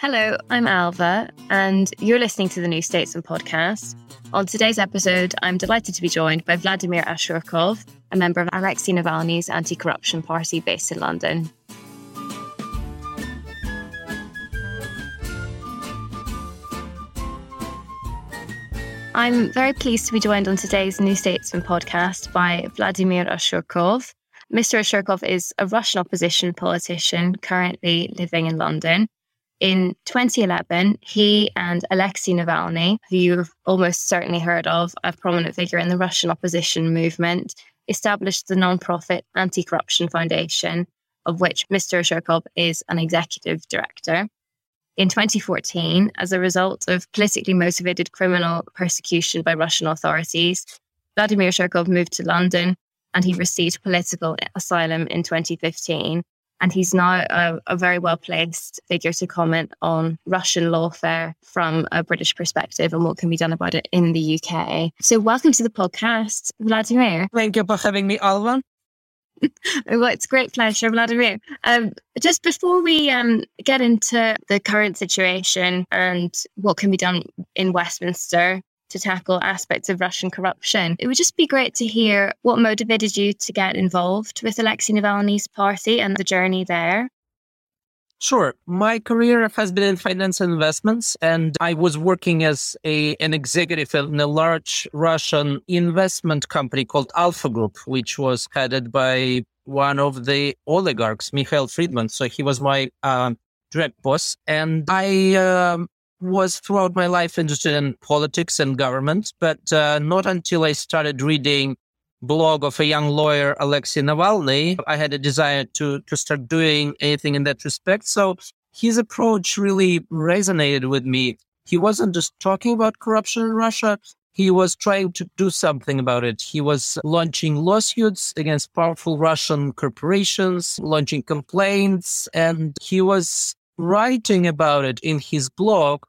Hello, I'm Ailbhe, and you're listening to the New Statesman podcast. On today's episode, I'm delighted to be joined by Vladimir Ashurkov, a member of Alexei Navalny's anti corruption party based in London. I'm very pleased to be joined on today's New Statesman podcast by Vladimir Ashurkov. Mr. Ashurkov is a Russian opposition politician currently living in London. In 2011, he and Alexei Navalny, who you've almost certainly heard of, a prominent figure in the Russian opposition movement, established the non-profit Anti-Corruption Foundation, of which Mr. Ashurkov is an executive director. In 2014, as a result of politically motivated criminal persecution by Russian authorities, Vladimir Ashurkov moved to London and he received political asylum in 2015 and he's now a, a very well placed figure to comment on Russian lawfare from a British perspective and what can be done about it in the UK. So, welcome to the podcast, Vladimir. Thank you for having me, Ailbhe. well, it's a great pleasure, Vladimir. Um, just before we um, get into the current situation and what can be done in Westminster, to tackle aspects of Russian corruption. It would just be great to hear what motivated you to get involved with Alexei Navalny's party and the journey there. Sure. My career has been in finance investments, and I was working as a, an executive in a large Russian investment company called Alfa Group, which was headed by one of the oligarchs, Mikhail Fridman. So he was my uh, direct boss. And I um, was throughout my life interested in politics and government, but uh, not until I started reading blog of a young lawyer, Alexei Navalny, I had a desire to to start doing anything in that respect. So his approach really resonated with me. He wasn't just talking about corruption in Russia. He was trying to do something about it. He was launching lawsuits against powerful Russian corporations, launching complaints, and he was writing about it in his blog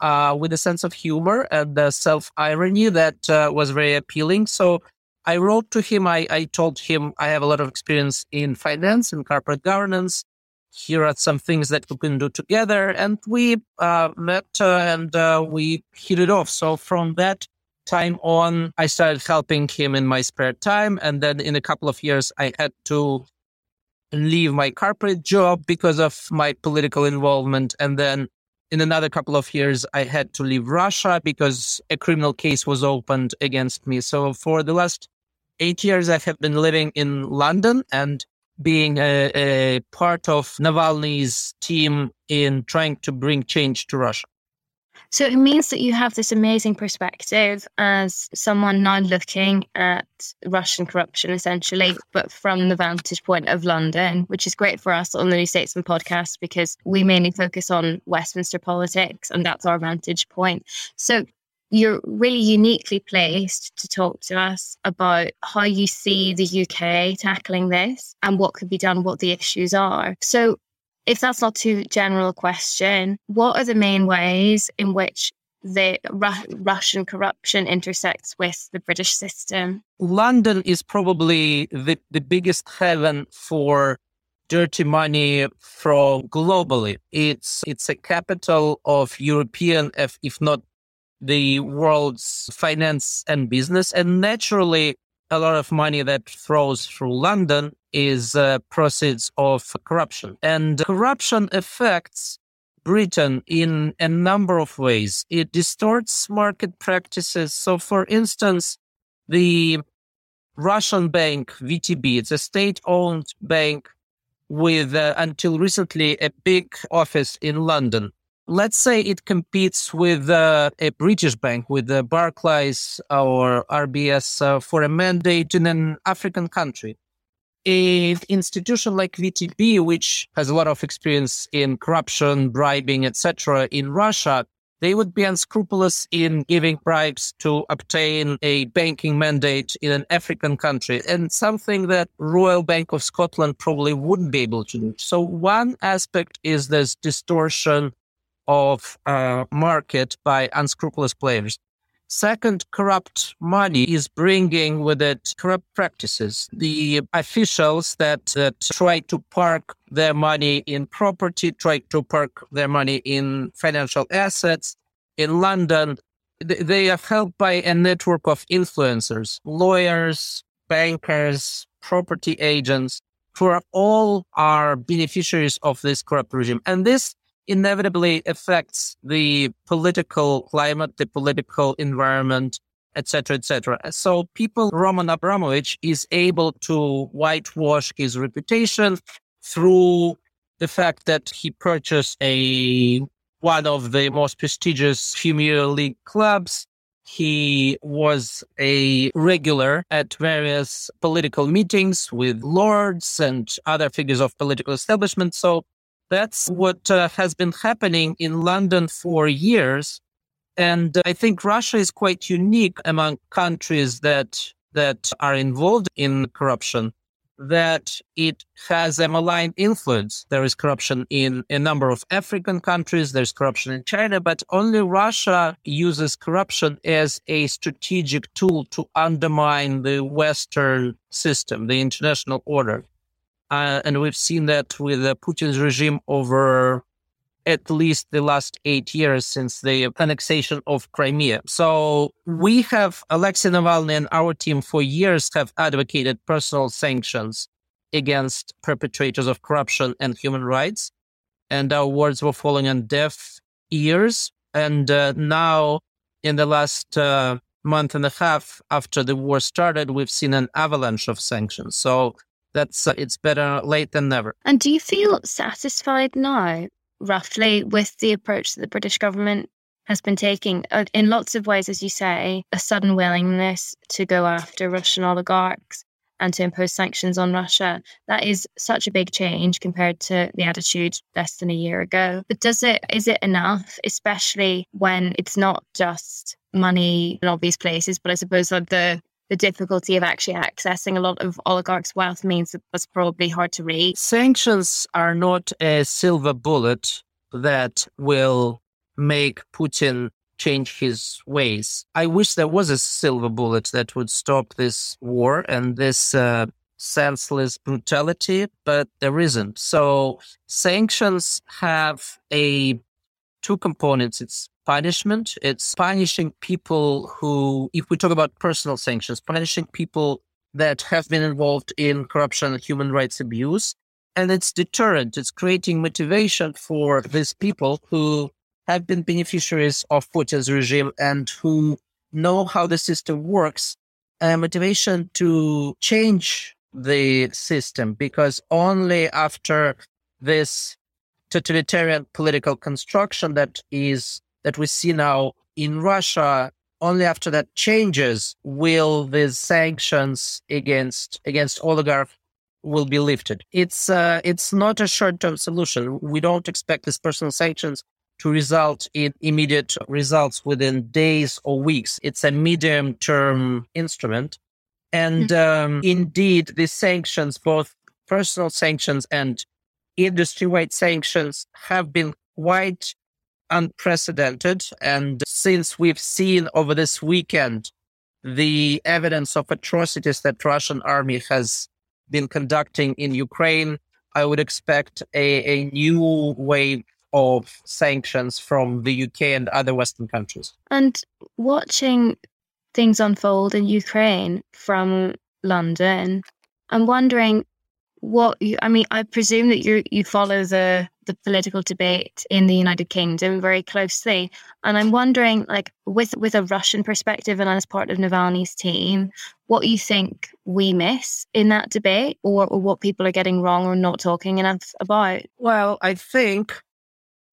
uh, with a sense of humor and the self irony that uh, was very appealing. So I wrote to him. I, I told him I have a lot of experience in finance and corporate governance. Here are some things that we can do together. And we uh, met uh, and uh, we hit it off. So from that time on, I started helping him in my spare time. And then in a couple of years, I had to leave my corporate job because of my political involvement. And then in another couple of years, I had to leave Russia because a criminal case was opened against me. So for the last eight years, I have been living in London and being a, a part of Navalny's team in trying to bring change to Russia. So it means that you have this amazing perspective as someone now looking at Russian corruption, essentially, but from the vantage point of London, which is great for us on the New Statesman podcast because we mainly focus on Westminster politics and that's our vantage point. So you're really uniquely placed to talk to us about how you see the UK tackling this and what could be done, what the issues are. So if that's not too general a question, what are the main ways in which the Ru- Russian corruption intersects with the British system? London is probably the, the biggest haven for dirty money from globally. It's it's a capital of European, if, if not the world's finance and business, and naturally, a lot of money that flows through London is uh, proceeds of corruption. And corruption affects Britain in a number of ways. It distorts market practices. So, for instance, the Russian bank VTB, it's a state owned bank with, uh, until recently, a big office in London. Let's say it competes with uh, a British bank, with uh, Barclays or RBS uh, for a mandate in an African country an institution like VTB, which has a lot of experience in corruption, bribing, etc., in Russia, they would be unscrupulous in giving bribes to obtain a banking mandate in an African country, and something that Royal Bank of Scotland probably wouldn't be able to do. So one aspect is this distortion of uh, market by unscrupulous players. Second, corrupt money is bringing with it corrupt practices. The officials that, that try to park their money in property, try to park their money in financial assets in London, they are helped by a network of influencers, lawyers, bankers, property agents, who are all are beneficiaries of this corrupt regime. And this inevitably affects the political climate, the political environment, etc., etc. So people, Roman Abramovich is able to whitewash his reputation through the fact that he purchased a one of the most prestigious Premier League clubs. He was a regular at various political meetings with lords and other figures of political establishment. So that's what uh, has been happening in London for years. And I think Russia is quite unique among countries that, that are involved in corruption, that it has a malign influence. There is corruption in a number of African countries. There's corruption in China, but only Russia uses corruption as a strategic tool to undermine the Western system, the international order. Uh, and we've seen that with Putin's regime over at least the last eight years since the annexation of Crimea. So we have Alexei Navalny and our team for years have advocated personal sanctions against perpetrators of corruption and human rights. And our words were falling on deaf ears. And uh, now, in the last uh, month and a half after the war started, we've seen an avalanche of sanctions. So that's uh, it's better late than never. And do you feel satisfied now, roughly, with the approach that the British government has been taking? Uh, in lots of ways, as you say, a sudden willingness to go after Russian oligarchs and to impose sanctions on Russia. That is such a big change compared to the attitude less than a year ago. But does it is it enough, especially when it's not just money in obvious places, but I suppose that the the difficulty of actually accessing a lot of oligarchs' wealth means that that's probably hard to read. Sanctions are not a silver bullet that will make Putin change his ways. I wish there was a silver bullet that would stop this war and this uh, senseless brutality, but there isn't. So sanctions have a two components. It's punishment. It's punishing people who, if we talk about personal sanctions, punishing people that have been involved in corruption and human rights abuse. And it's deterrent. It's creating motivation for these people who have been beneficiaries of Putin's regime and who know how the system works, a motivation to change the system because only after this totalitarian political construction that is that we see now in Russia, only after that changes will these sanctions against against oligarchs will be lifted. It's uh, it's not a short term solution. We don't expect these personal sanctions to result in immediate results within days or weeks. It's a medium term instrument. And mm-hmm. um, indeed, the sanctions, both personal sanctions and industry wide sanctions, have been quite unprecedented. And since we've seen over this weekend the evidence of atrocities that Russian army has been conducting in Ukraine, I would expect a, a new wave of sanctions from the UK and other Western countries. And watching things unfold in Ukraine from London, I'm wondering what you, I mean, I presume that you you follow the the political debate in the United Kingdom very closely, and I'm wondering, like, with with a Russian perspective and as part of Navalny's team, what you think we miss in that debate, or, or what people are getting wrong or not talking enough about. Well, I think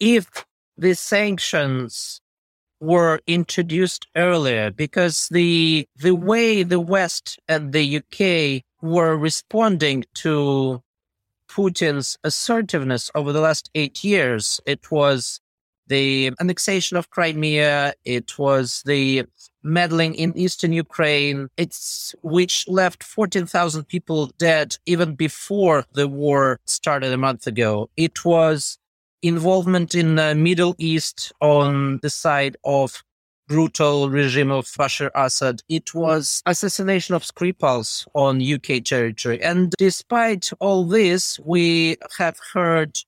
if the sanctions were introduced earlier because the the way the West and the UK were responding to Putin's assertiveness over the last eight years. It was the annexation of Crimea. It was the meddling in eastern Ukraine. It's which left 14,000 people dead even before the war started a month ago. It was involvement in the Middle East on the side of brutal regime of Bashar Assad. It was assassination of Skripals on UK territory. And despite all this, we have heard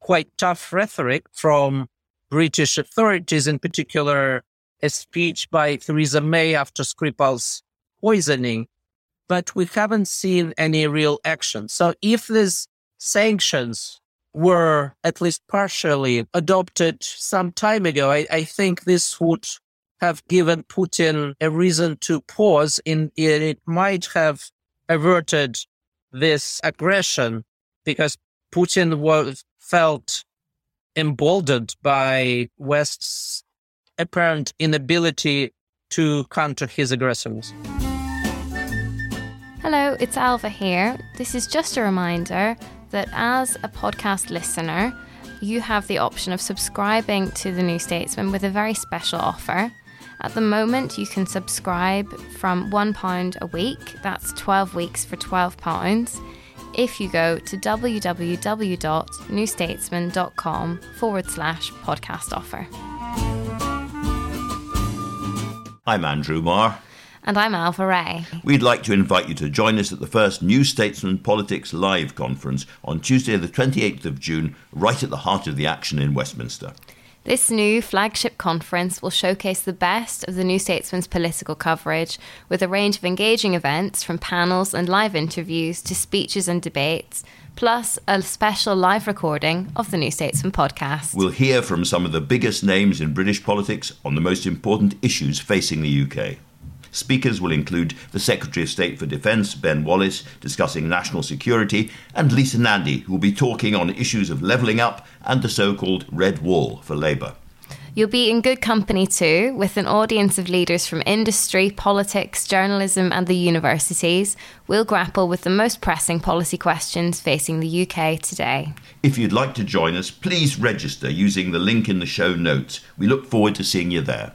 quite tough rhetoric from British authorities, in particular, a speech by Theresa May after Skripal's poisoning. But we haven't seen any real action. So if these sanctions were at least partially adopted some time ago, I, I think this would have given Putin a reason to pause in it might have averted this aggression because Putin was felt emboldened by West's apparent inability to counter his aggressiveness. Hello, it's Ailbhe here. This is just a reminder that as a podcast listener, you have the option of subscribing to The New Statesman with a very special offer. At the moment, you can subscribe from £1 a week, that's 12 weeks for £12, if you go to www.newstatesman.com forward slash podcast offer. I'm Andrew Marr. And I'm Ailbhe Rea. We'd like to invite you to join us at the first New Statesman Politics Live conference on Tuesday, the 28th of June, right at the heart of the action in Westminster. This new flagship conference will showcase the best of the New Statesman's political coverage with a range of engaging events from panels and live interviews to speeches and debates, plus a special live recording of the New Statesman podcast. We'll hear from some of the biggest names in British politics on the most important issues facing the UK. Speakers will include the Secretary of State for Defence, Ben Wallace, discussing national security, and Lisa Nandy, who will be talking on issues of levelling up and the so called Red Wall for Labour. You'll be in good company too, with an audience of leaders from industry, politics, journalism, and the universities. We'll grapple with the most pressing policy questions facing the UK today. If you'd like to join us, please register using the link in the show notes. We look forward to seeing you there.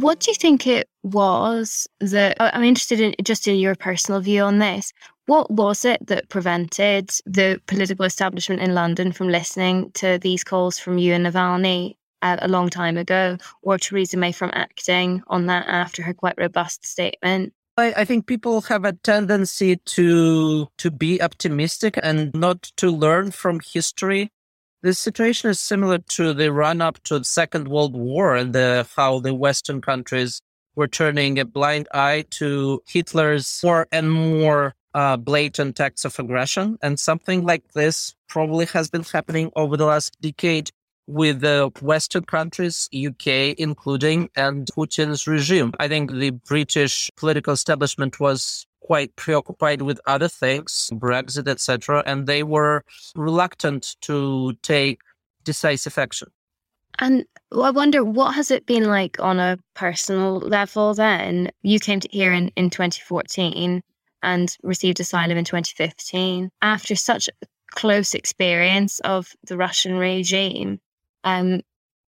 What do you think it was that I'm interested in just in your personal view on this? What was it that prevented the political establishment in London from listening to these calls from you and Navalny uh, a long time ago, or Theresa May from acting on that after her quite robust statement? I, I think people have a tendency to to be optimistic and not to learn from history this situation is similar to the run up to the Second World War and the, how the Western countries were turning a blind eye to Hitler's more and more uh, blatant acts of aggression. And something like this probably has been happening over the last decade with the Western countries, UK including, and Putin's regime. I think the British political establishment was quite preoccupied with other things, Brexit, etc., and they were reluctant to take decisive action. And I wonder, what has it been like on a personal level then? You came to here in, in 2014 and received asylum in 2015. After such a close experience of the Russian regime, um,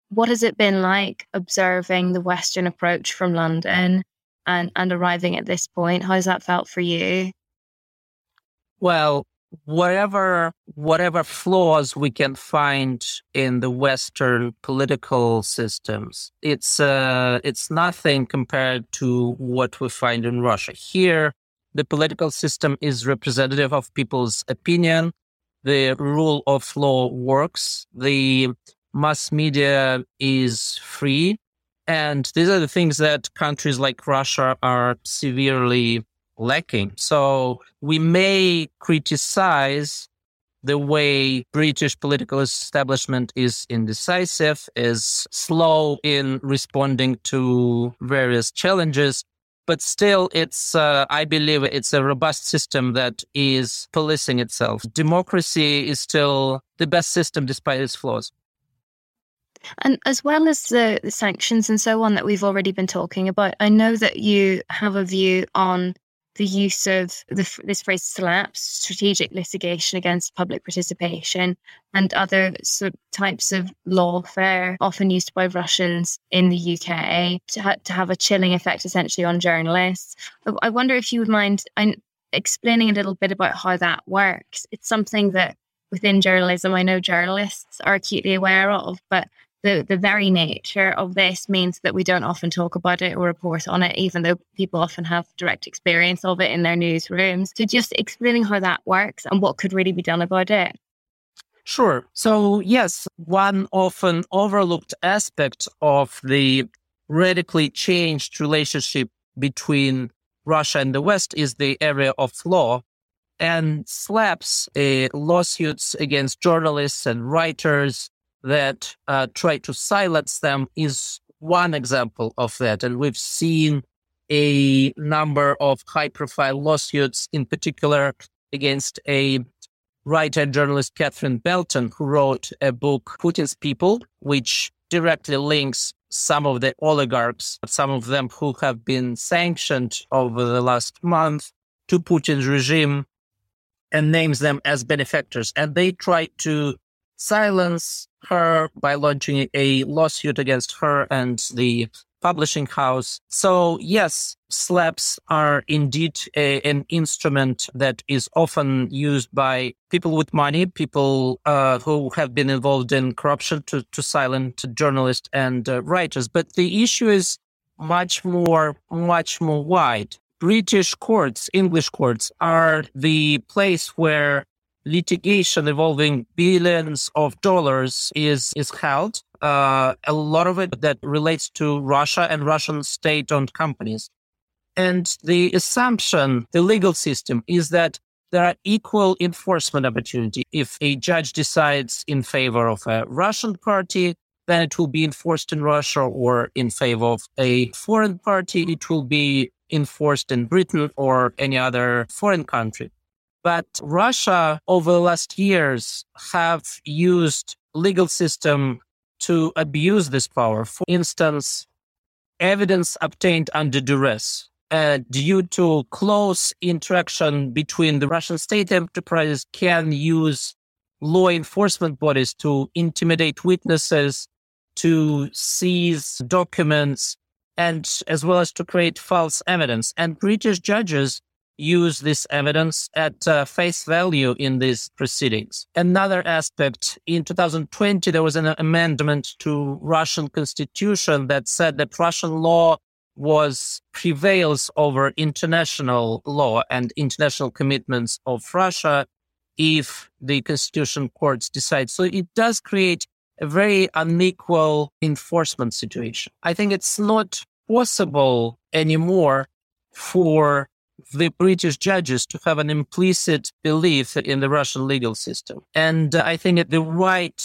what has it been like observing the Western approach from London and, and arriving at this point? How's that felt for you? Well, whatever whatever flaws we can find in the western political systems it's uh it's nothing compared to what we find in russia here the political system is representative of people's opinion the rule of law works the mass media is free and these are the things that countries like russia are severely lacking. So we may criticize the way British political establishment is indecisive, is slow in responding to various challenges. But still, it's, uh, I believe it's a robust system that is policing itself. Democracy is still the best system despite its flaws. And as well as the, the sanctions and so on that we've already been talking about, I know that you have a view on the use of the, this phrase SLAPPs, strategic litigation against public participation, and other sort of types of lawfare often used by Russians in the UK to, ha- to have a chilling effect essentially on journalists. I wonder if you would mind explaining a little bit about how that works. It's something that within journalism, I know journalists are acutely aware of, but the, the very nature of this means that we don't often talk about it or report on it, even though people often have direct experience of it in their newsrooms. So, just explaining how that works and what could really be done about it. Sure. So, yes, one often overlooked aspect of the radically changed relationship between Russia and the West is the area of law. And slaps, uh, lawsuits against journalists and writers, that uh, try to silence them is one example of that. And we've seen a number of high profile lawsuits, in particular against a writer and journalist, Catherine Belton, who wrote a book, Putin's People, which directly links some of the oligarchs, some of them who have been sanctioned over the last month to Putin's regime and names them as benefactors. And they try to silence her by launching a lawsuit against her and the publishing house. So yes, slaps are indeed a, an instrument that is often used by people with money, people uh, who have been involved in corruption to, to silence journalists and uh, writers. But the issue is much more, much more wide. British courts, English courts are the place where litigation involving billions of dollars is is held. Uh, a lot of it that relates to Russia and Russian state-owned companies. And the assumption, the legal system, is that there are equal enforcement opportunity. If a judge decides in favor of a Russian party, then it will be enforced in Russia, or in favor of a foreign party, it will be enforced in Britain or any other foreign country. But Russia over the last years have used legal system to abuse this power. For instance, evidence obtained under duress uh, due to close interaction between the Russian state enterprises can use law enforcement bodies to intimidate witnesses, to seize documents, and as well as to create false evidence. And British judges use this evidence at uh, face value in these proceedings. Another aspect, in 2020, there was an amendment to Russian constitution that said that Russian law was prevails over international law and international commitments of Russia if the constitution courts decide. So it does create a very unequal enforcement situation. I think it's not possible anymore for the British judges to have an implicit belief in the Russian legal system. And uh, I think that the right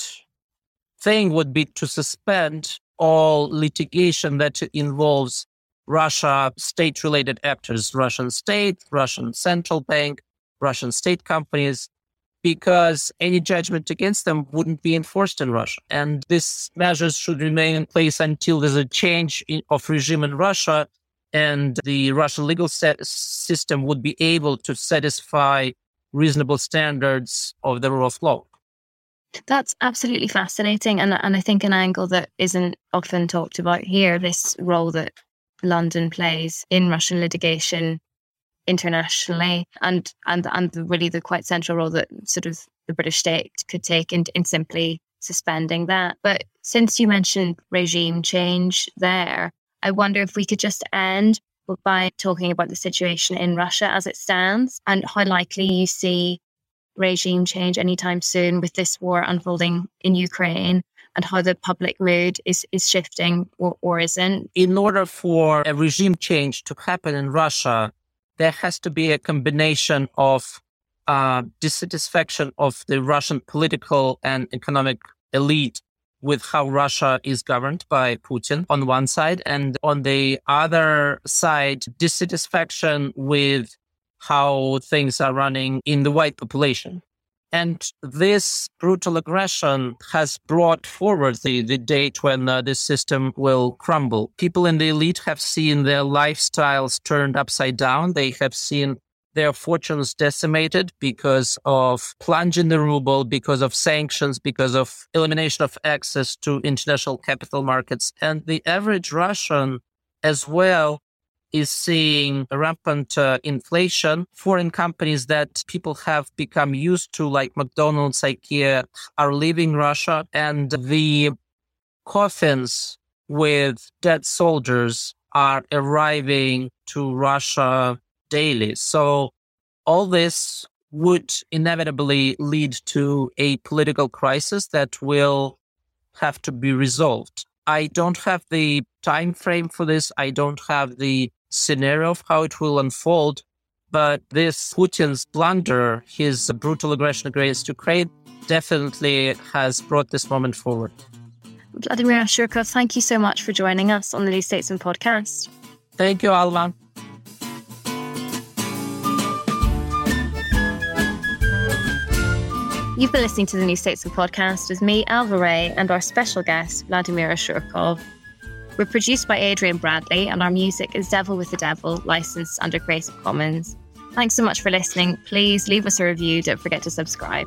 thing would be to suspend all litigation that involves Russia state related actors, Russian state, Russian central bank, Russian state companies, because any judgment against them wouldn't be enforced in Russia. And these measures should remain in place until there's a change in, of regime in Russia and the Russian legal set, system would be able to satisfy reasonable standards of the rule of law. That's absolutely fascinating. And, and I think an angle that isn't often talked about here, this role that London plays in Russian litigation internationally and and and really the quite central role that sort of the British state could take in, in simply suspending that. But since you mentioned regime change there, I wonder if we could just end by talking about the situation in Russia as it stands and how likely you see regime change anytime soon with this war unfolding in Ukraine and how the public mood is, is shifting or, or isn't. In order for a regime change to happen in Russia, there has to be a combination of uh, dissatisfaction of the Russian political and economic elite with how Russia is governed by Putin on one side, and on the other side, dissatisfaction with how things are running in the white population. And this brutal aggression has brought forward the, the date when uh, this system will crumble. People in the elite have seen their lifestyles turned upside down. They have seen their fortunes decimated because of plunge in the ruble, because of sanctions, because of elimination of access to international capital markets. And the average Russian as well is seeing rampant uh, inflation. Foreign companies that people have become used to, like McDonald's, IKEA, are leaving Russia. And the coffins with dead soldiers are arriving to Russia daily. So all this would inevitably lead to a political crisis that will have to be resolved. I don't have the time frame for this. I don't have the scenario of how it will unfold. But this Putin's blunder, his brutal aggression against Ukraine, definitely has brought this moment forward. Vladimir Ashurkov, thank you so much for joining us on the New Statesman podcast. Thank you, Alma. You've been listening to the New Statesman podcast with me, Ailbhe Rea, and our special guest, Vladimir Ashurkov. We're produced by Adrian Bradley, and our music is Devil with the Devil, licensed under Creative Commons. Thanks so much for listening. Please leave us a review. Don't forget to subscribe.